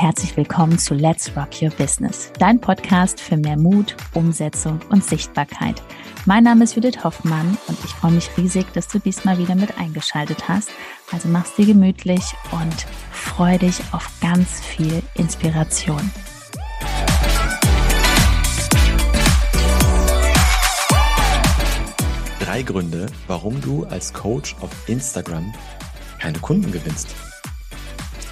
herzlich willkommen zu Let's Rock Your Business, dein Podcast für mehr Mut, Umsetzung und Sichtbarkeit. Mein Name ist Judith Hoffmann und ich freue mich riesig, dass du diesmal wieder mit eingeschaltet hast. Also mach's dir gemütlich und freu dich auf ganz viel Inspiration. Drei Gründe, warum du als Coach auf Instagram keine Kunden gewinnst.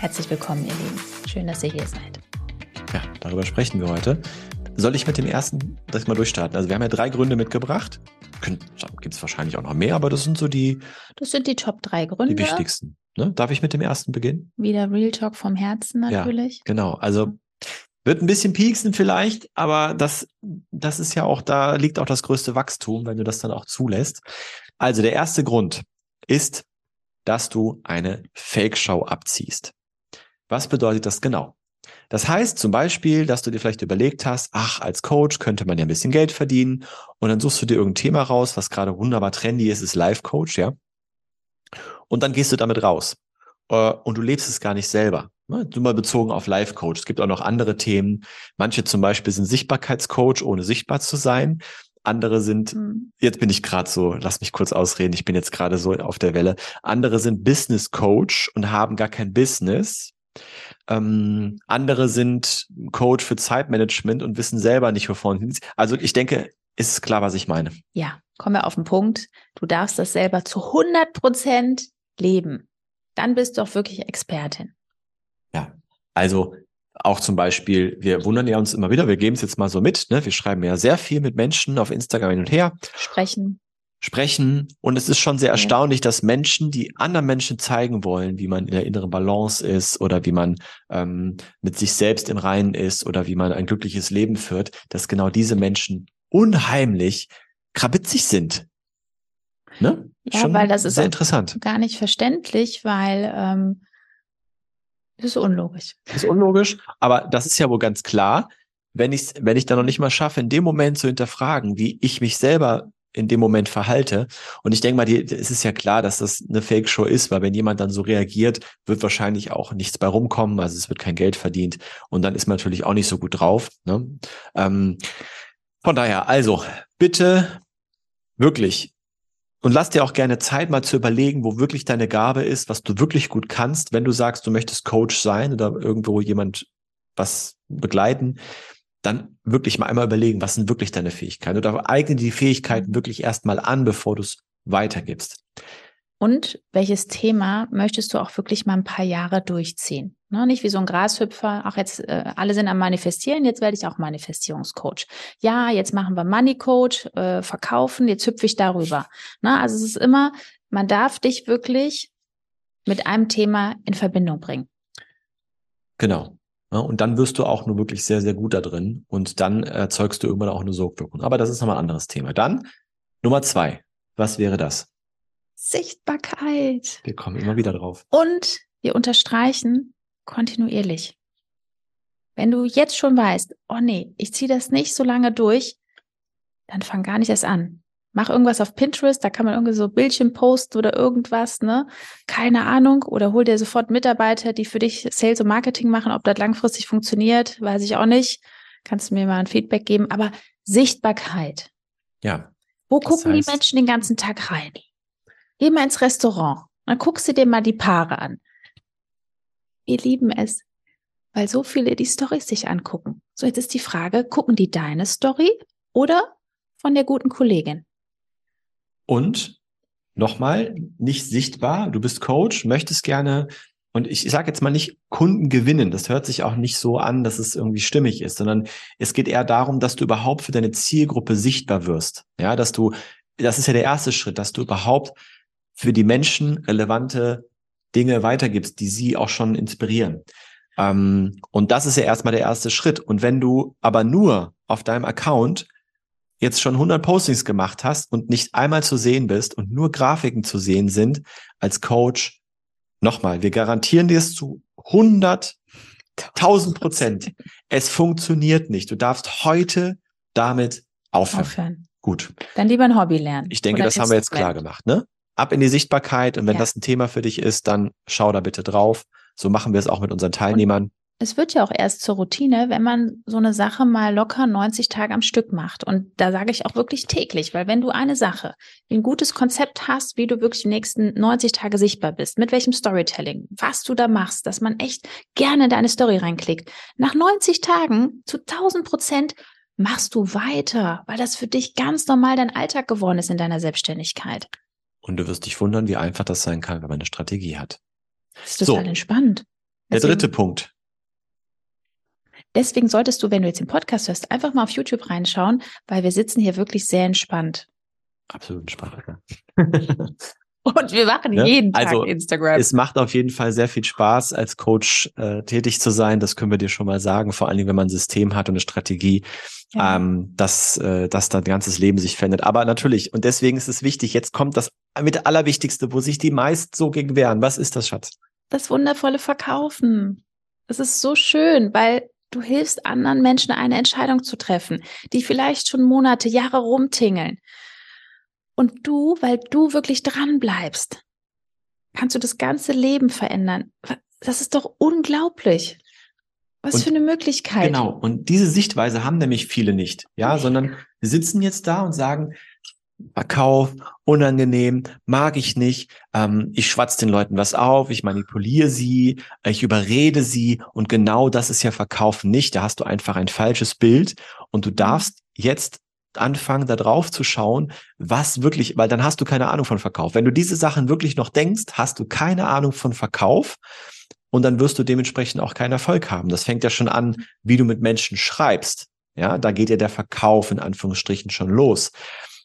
Herzlich willkommen, ihr Lieben. Schön, dass ihr hier seid. Ja, darüber sprechen wir heute. Soll ich mit dem ersten das mal durchstarten? Also wir haben ja drei Gründe mitgebracht. Gibt es wahrscheinlich auch noch mehr, aber das sind so die. Das sind die Top drei Gründe. Die wichtigsten. Ne? Darf ich mit dem ersten beginnen? Wieder Real Talk vom Herzen natürlich. Ja, genau. Also wird ein bisschen pieksen vielleicht, aber das, das ist ja auch, da liegt auch das größte Wachstum, wenn du das dann auch zulässt. Also der erste Grund ist, dass du eine Fake-Show abziehst. Was bedeutet das genau? Das heißt zum Beispiel, dass du dir vielleicht überlegt hast, ach, als Coach könnte man ja ein bisschen Geld verdienen und dann suchst du dir irgendein Thema raus, was gerade wunderbar trendy ist, ist Life Coach, ja. Und dann gehst du damit raus. Äh, und du lebst es gar nicht selber. Ne? Du mal bezogen auf Life Coach. Es gibt auch noch andere Themen. Manche zum Beispiel sind Sichtbarkeitscoach, ohne sichtbar zu sein. Andere sind, mhm. jetzt bin ich gerade so, lass mich kurz ausreden, ich bin jetzt gerade so auf der Welle. Andere sind Business Coach und haben gar kein Business, ähm, andere sind Coach für Zeitmanagement und wissen selber nicht, wovon. Also ich denke, ist klar, was ich meine. Ja, kommen wir auf den Punkt. Du darfst das selber zu 100 Prozent leben. Dann bist du auch wirklich Expertin. Ja, also auch zum Beispiel, wir wundern ja uns immer wieder, wir geben es jetzt mal so mit, ne? wir schreiben ja sehr viel mit Menschen auf Instagram hin und her. Sprechen sprechen. Und es ist schon sehr erstaunlich, dass Menschen, die anderen Menschen zeigen wollen, wie man in der inneren Balance ist oder wie man ähm, mit sich selbst im Reinen ist oder wie man ein glückliches Leben führt, dass genau diese Menschen unheimlich krabitzig sind. Ne? Ja, schon weil das ist sehr interessant. gar nicht verständlich, weil ähm, das ist unlogisch. Das ist unlogisch, aber das ist ja wohl ganz klar, wenn ich wenn ich dann noch nicht mal schaffe, in dem Moment zu hinterfragen, wie ich mich selber in dem Moment verhalte. Und ich denke mal, die, es ist ja klar, dass das eine Fake-Show ist, weil wenn jemand dann so reagiert, wird wahrscheinlich auch nichts bei rumkommen. Also es wird kein Geld verdient. Und dann ist man natürlich auch nicht so gut drauf. Ne? Ähm, von daher, also bitte wirklich und lass dir auch gerne Zeit, mal zu überlegen, wo wirklich deine Gabe ist, was du wirklich gut kannst. Wenn du sagst, du möchtest Coach sein oder irgendwo jemand was begleiten, dann wirklich mal einmal überlegen, was sind wirklich deine Fähigkeiten oder eigne die Fähigkeiten wirklich erstmal an, bevor du es weitergibst. Und welches Thema möchtest du auch wirklich mal ein paar Jahre durchziehen? Ne, nicht wie so ein Grashüpfer, auch jetzt äh, alle sind am Manifestieren, jetzt werde ich auch Manifestierungscoach. Ja, jetzt machen wir Money Coach, äh, verkaufen, jetzt hüpfe ich darüber. Ne, also es ist immer, man darf dich wirklich mit einem Thema in Verbindung bringen. Genau. Ja, und dann wirst du auch nur wirklich sehr, sehr gut da drin und dann erzeugst du irgendwann auch eine Sogwirkung. Aber das ist nochmal ein anderes Thema. Dann Nummer zwei. Was wäre das? Sichtbarkeit. Wir kommen immer wieder drauf. Und wir unterstreichen kontinuierlich. Wenn du jetzt schon weißt, oh nee, ich ziehe das nicht so lange durch, dann fang gar nicht erst an mach irgendwas auf Pinterest, da kann man irgendwie so Bildchen posten oder irgendwas, ne? Keine Ahnung. Oder hol dir sofort Mitarbeiter, die für dich Sales und Marketing machen. Ob das langfristig funktioniert, weiß ich auch nicht. Kannst du mir mal ein Feedback geben. Aber Sichtbarkeit. Ja. Wo gucken heißt, die Menschen den ganzen Tag rein? Geh mal ins Restaurant. Dann guckst du dir mal die Paare an. Wir lieben es, weil so viele die Storys sich angucken. So, jetzt ist die Frage, gucken die deine Story oder von der guten Kollegin? Und nochmal, nicht sichtbar. Du bist Coach, möchtest gerne, und ich sage jetzt mal nicht Kunden gewinnen. Das hört sich auch nicht so an, dass es irgendwie stimmig ist, sondern es geht eher darum, dass du überhaupt für deine Zielgruppe sichtbar wirst. Ja, dass du, das ist ja der erste Schritt, dass du überhaupt für die Menschen relevante Dinge weitergibst, die sie auch schon inspirieren. Ähm, und das ist ja erstmal der erste Schritt. Und wenn du aber nur auf deinem Account jetzt schon 100 Postings gemacht hast und nicht einmal zu sehen bist und nur Grafiken zu sehen sind als Coach, nochmal, wir garantieren dir es zu 100, 1000 Prozent. Es funktioniert nicht. Du darfst heute damit aufhören. aufhören. Gut. Dann lieber ein Hobby lernen. Ich denke, das haben wir jetzt klar gemacht, ne? Ab in die Sichtbarkeit und wenn ja. das ein Thema für dich ist, dann schau da bitte drauf. So machen wir es auch mit unseren Teilnehmern. Es wird ja auch erst zur Routine, wenn man so eine Sache mal locker 90 Tage am Stück macht. Und da sage ich auch wirklich täglich, weil wenn du eine Sache, ein gutes Konzept hast, wie du wirklich die nächsten 90 Tage sichtbar bist, mit welchem Storytelling, was du da machst, dass man echt gerne in deine Story reinklickt, nach 90 Tagen zu 1000 Prozent machst du weiter, weil das für dich ganz normal dein Alltag geworden ist in deiner Selbstständigkeit. Und du wirst dich wundern, wie einfach das sein kann, wenn man eine Strategie hat. Das ist total so, entspannt. Der dritte Punkt. Deswegen solltest du, wenn du jetzt den Podcast hörst, einfach mal auf YouTube reinschauen, weil wir sitzen hier wirklich sehr entspannt. Absolut entspannt. Und wir machen ja? jeden Tag also, Instagram. Es macht auf jeden Fall sehr viel Spaß, als Coach äh, tätig zu sein. Das können wir dir schon mal sagen. Vor allen Dingen, wenn man ein System hat und eine Strategie, ja. ähm, dass, äh, dass dein ganzes Leben sich verändert. Aber natürlich, und deswegen ist es wichtig, jetzt kommt das mit Allerwichtigste, wo sich die meist so gegen wehren. Was ist das, Schatz? Das wundervolle Verkaufen. Es ist so schön, weil du hilfst anderen Menschen, eine Entscheidung zu treffen, die vielleicht schon Monate, Jahre rumtingeln. Und du, weil du wirklich dran bleibst, kannst du das ganze Leben verändern. Das ist doch unglaublich. Was und, für eine Möglichkeit. Genau. Und diese Sichtweise haben nämlich viele nicht. Ja, sondern sitzen jetzt da und sagen, Verkauf, unangenehm, mag ich nicht, ähm, ich schwatze den Leuten was auf, ich manipuliere sie, ich überrede sie und genau das ist ja Verkaufen nicht. Da hast du einfach ein falsches Bild und du darfst jetzt anfangen, da drauf zu schauen, was wirklich, weil dann hast du keine Ahnung von Verkauf. Wenn du diese Sachen wirklich noch denkst, hast du keine Ahnung von Verkauf und dann wirst du dementsprechend auch keinen Erfolg haben. Das fängt ja schon an, wie du mit Menschen schreibst. Ja, da geht ja der Verkauf in Anführungsstrichen schon los.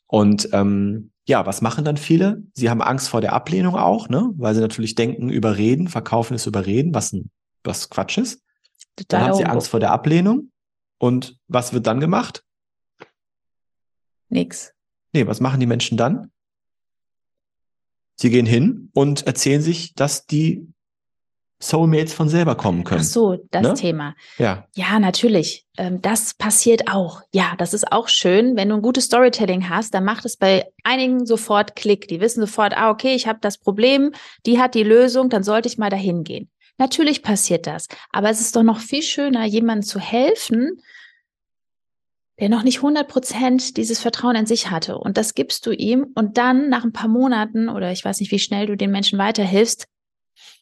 Und ähm, ja, was machen dann viele? Sie haben Angst vor der Ablehnung auch, ne? Weil sie natürlich denken, überreden, verkaufen ist überreden, was ein was Quatsch ist. Total dann haben sie Angst vor der Ablehnung. Und was wird dann gemacht? Nix. Nee, was machen die Menschen dann? Sie gehen hin und erzählen sich, dass die Soulmates von selber kommen können. Ach so, das ne? Thema. Ja. Ja, natürlich. Ähm, das passiert auch. Ja, das ist auch schön. Wenn du ein gutes Storytelling hast, dann macht es bei einigen sofort Klick. Die wissen sofort, ah, okay, ich habe das Problem, die hat die Lösung, dann sollte ich mal dahin gehen. Natürlich passiert das. Aber es ist doch noch viel schöner, jemandem zu helfen, der noch nicht 100 Prozent dieses Vertrauen in sich hatte. Und das gibst du ihm. Und dann nach ein paar Monaten oder ich weiß nicht, wie schnell du den Menschen weiterhilfst,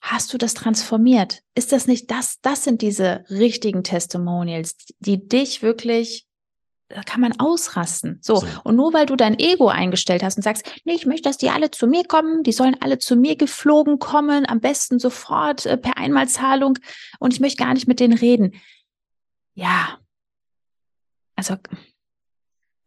Hast du das transformiert? Ist das nicht das? Das sind diese richtigen Testimonials, die dich wirklich da kann man ausrasten. So. so. Und nur weil du dein Ego eingestellt hast und sagst, nee, ich möchte, dass die alle zu mir kommen, die sollen alle zu mir geflogen kommen, am besten sofort äh, per Einmalzahlung und ich möchte gar nicht mit denen reden. Ja. Also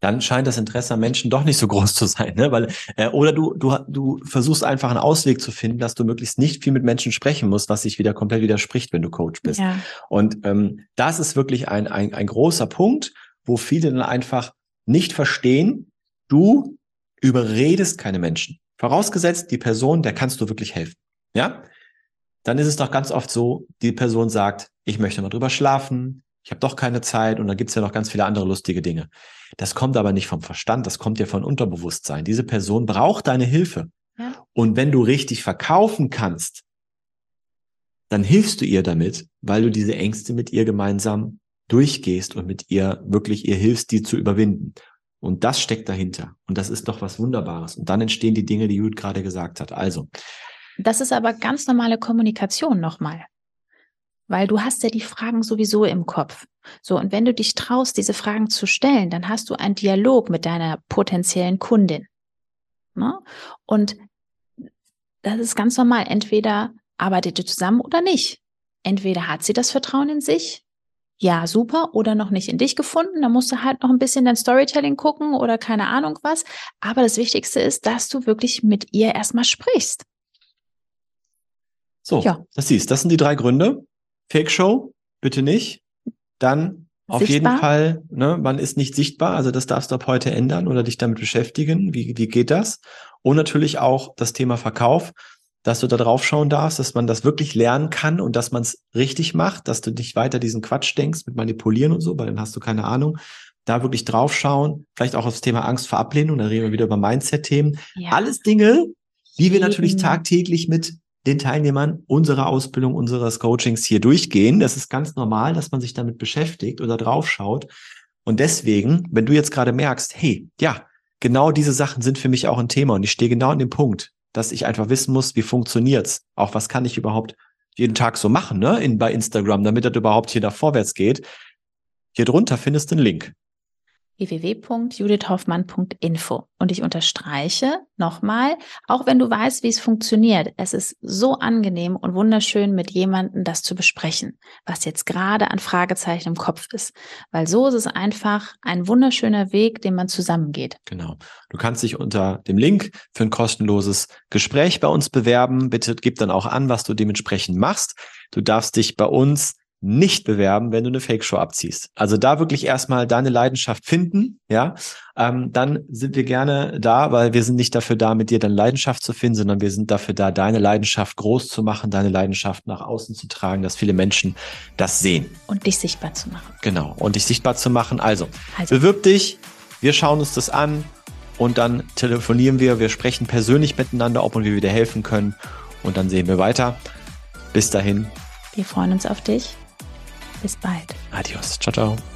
dann scheint das Interesse am Menschen doch nicht so groß zu sein, ne? Weil äh, oder du du du versuchst einfach einen Ausweg zu finden, dass du möglichst nicht viel mit Menschen sprechen musst, was sich wieder komplett widerspricht, wenn du Coach bist. Ja. Und ähm, das ist wirklich ein, ein ein großer Punkt, wo viele dann einfach nicht verstehen, du überredest keine Menschen. Vorausgesetzt, die Person, der kannst du wirklich helfen. Ja? Dann ist es doch ganz oft so, die Person sagt, ich möchte mal drüber schlafen, ich habe doch keine Zeit und da gibt's ja noch ganz viele andere lustige Dinge. Das kommt aber nicht vom Verstand, das kommt ja von Unterbewusstsein. Diese Person braucht deine Hilfe. Ja. Und wenn du richtig verkaufen kannst, dann hilfst du ihr damit, weil du diese Ängste mit ihr gemeinsam durchgehst und mit ihr wirklich ihr hilfst, die zu überwinden. Und das steckt dahinter. Und das ist doch was Wunderbares. Und dann entstehen die Dinge, die Jud gerade gesagt hat. Also. Das ist aber ganz normale Kommunikation nochmal weil du hast ja die Fragen sowieso im Kopf. So, und wenn du dich traust, diese Fragen zu stellen, dann hast du einen Dialog mit deiner potenziellen Kundin. Ne? Und das ist ganz normal. Entweder arbeitet ihr zusammen oder nicht. Entweder hat sie das Vertrauen in sich, ja, super, oder noch nicht in dich gefunden. Da musst du halt noch ein bisschen dein Storytelling gucken oder keine Ahnung was. Aber das Wichtigste ist, dass du wirklich mit ihr erstmal sprichst. So, ja. das siehst, das sind die drei Gründe, Fake Show, bitte nicht. Dann auf sichtbar? jeden Fall, ne, man ist nicht sichtbar, also das darfst du ab heute ändern oder dich damit beschäftigen. Wie, wie geht das? Und natürlich auch das Thema Verkauf, dass du da drauf schauen darfst, dass man das wirklich lernen kann und dass man es richtig macht, dass du nicht weiter diesen Quatsch denkst mit Manipulieren und so, weil dann hast du keine Ahnung. Da wirklich drauf schauen, vielleicht auch aufs Thema Angst vor Ablehnung, da reden wir wieder über Mindset-Themen. Ja. Alles Dinge, die wir natürlich tagtäglich mit den Teilnehmern unserer Ausbildung, unseres Coachings hier durchgehen. Das ist ganz normal, dass man sich damit beschäftigt oder drauf schaut. Und deswegen, wenn du jetzt gerade merkst, hey, ja, genau diese Sachen sind für mich auch ein Thema und ich stehe genau an dem Punkt, dass ich einfach wissen muss, wie funktioniert's? Auch was kann ich überhaupt jeden Tag so machen, ne, in, bei Instagram, damit das überhaupt hier da vorwärts geht. Hier drunter findest du einen Link www.judithhoffmann.info. Und ich unterstreiche nochmal, auch wenn du weißt, wie es funktioniert, es ist so angenehm und wunderschön, mit jemandem das zu besprechen, was jetzt gerade an Fragezeichen im Kopf ist. Weil so ist es einfach ein wunderschöner Weg, den man zusammengeht. Genau. Du kannst dich unter dem Link für ein kostenloses Gespräch bei uns bewerben. Bitte gib dann auch an, was du dementsprechend machst. Du darfst dich bei uns nicht bewerben, wenn du eine Fake-Show abziehst. Also da wirklich erstmal deine Leidenschaft finden, ja. Ähm, dann sind wir gerne da, weil wir sind nicht dafür da, mit dir deine Leidenschaft zu finden, sondern wir sind dafür da, deine Leidenschaft groß zu machen, deine Leidenschaft nach außen zu tragen, dass viele Menschen das sehen. Und dich sichtbar zu machen. Genau. Und dich sichtbar zu machen. Also, also. bewirb dich. Wir schauen uns das an und dann telefonieren wir. Wir sprechen persönlich miteinander, ob und wie wir dir helfen können. Und dann sehen wir weiter. Bis dahin. Wir freuen uns auf dich. Bis bald. Adios. Ciao, ciao.